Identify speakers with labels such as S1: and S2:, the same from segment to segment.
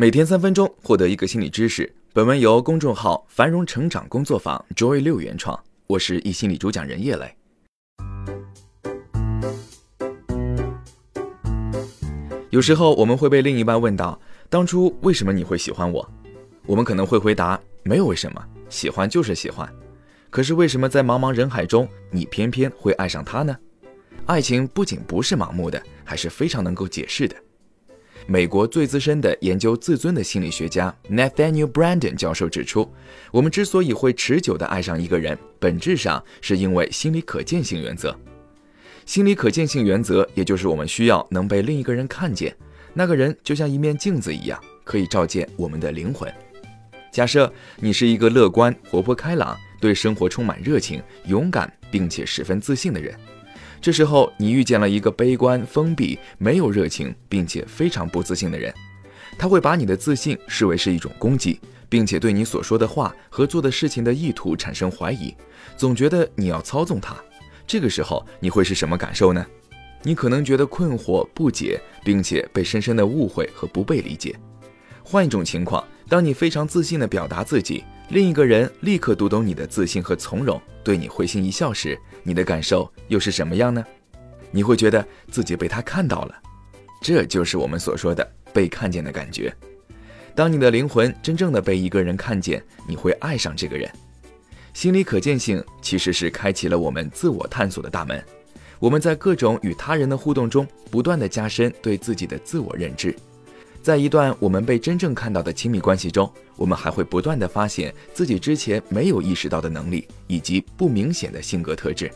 S1: 每天三分钟，获得一个心理知识。本文由公众号“繁荣成长工作坊 ”Joy 六原创，我是易心理主讲人叶磊。有时候我们会被另一半问到：“当初为什么你会喜欢我？”我们可能会回答：“没有为什么，喜欢就是喜欢。”可是为什么在茫茫人海中，你偏偏会爱上他呢？爱情不仅不是盲目的，还是非常能够解释的。美国最资深的研究自尊的心理学家 Nathaniel Brandon 教授指出，我们之所以会持久地爱上一个人，本质上是因为心理可见性原则。心理可见性原则，也就是我们需要能被另一个人看见，那个人就像一面镜子一样，可以照见我们的灵魂。假设你是一个乐观、活泼开朗、对生活充满热情、勇敢并且十分自信的人。这时候，你遇见了一个悲观、封闭、没有热情，并且非常不自信的人，他会把你的自信视为是一种攻击，并且对你所说的话和做的事情的意图产生怀疑，总觉得你要操纵他。这个时候，你会是什么感受呢？你可能觉得困惑、不解，并且被深深的误会和不被理解。换一种情况，当你非常自信地表达自己。另一个人立刻读懂你的自信和从容，对你会心一笑时，你的感受又是什么样呢？你会觉得自己被他看到了，这就是我们所说的被看见的感觉。当你的灵魂真正的被一个人看见，你会爱上这个人。心理可见性其实是开启了我们自我探索的大门。我们在各种与他人的互动中，不断的加深对自己的自我认知。在一段我们被真正看到的亲密关系中，我们还会不断的发现自己之前没有意识到的能力以及不明显的性格特质。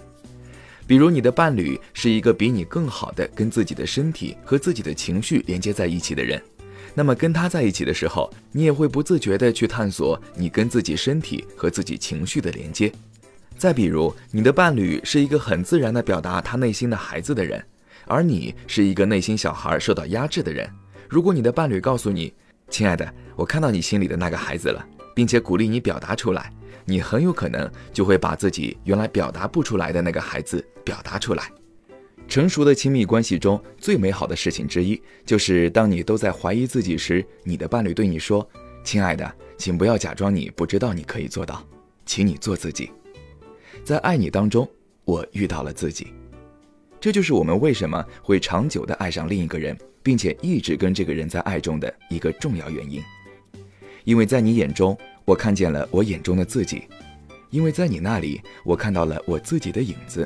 S1: 比如，你的伴侣是一个比你更好的跟自己的身体和自己的情绪连接在一起的人，那么跟他在一起的时候，你也会不自觉的去探索你跟自己身体和自己情绪的连接。再比如，你的伴侣是一个很自然的表达他内心的孩子的人，而你是一个内心小孩受到压制的人。如果你的伴侣告诉你，亲爱的，我看到你心里的那个孩子了，并且鼓励你表达出来，你很有可能就会把自己原来表达不出来的那个孩子表达出来。成熟的亲密关系中最美好的事情之一，就是当你都在怀疑自己时，你的伴侣对你说：“亲爱的，请不要假装你不知道你可以做到，请你做自己。”在爱你当中，我遇到了自己。这就是我们为什么会长久的爱上另一个人。并且一直跟这个人在爱中的一个重要原因，因为在你眼中，我看见了我眼中的自己；因为在你那里，我看到了我自己的影子；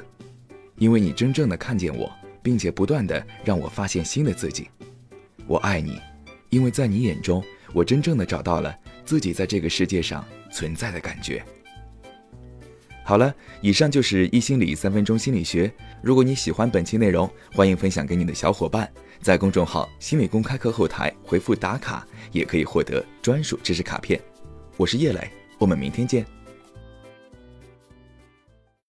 S1: 因为你真正的看见我，并且不断的让我发现新的自己。我爱你，因为在你眼中，我真正的找到了自己在这个世界上存在的感觉。好了，以上就是一心理三分钟心理学。如果你喜欢本期内容，欢迎分享给你的小伙伴。在公众号“心理公开课”后台回复“打卡”，也可以获得专属知识卡片。我是叶磊，我们明天见。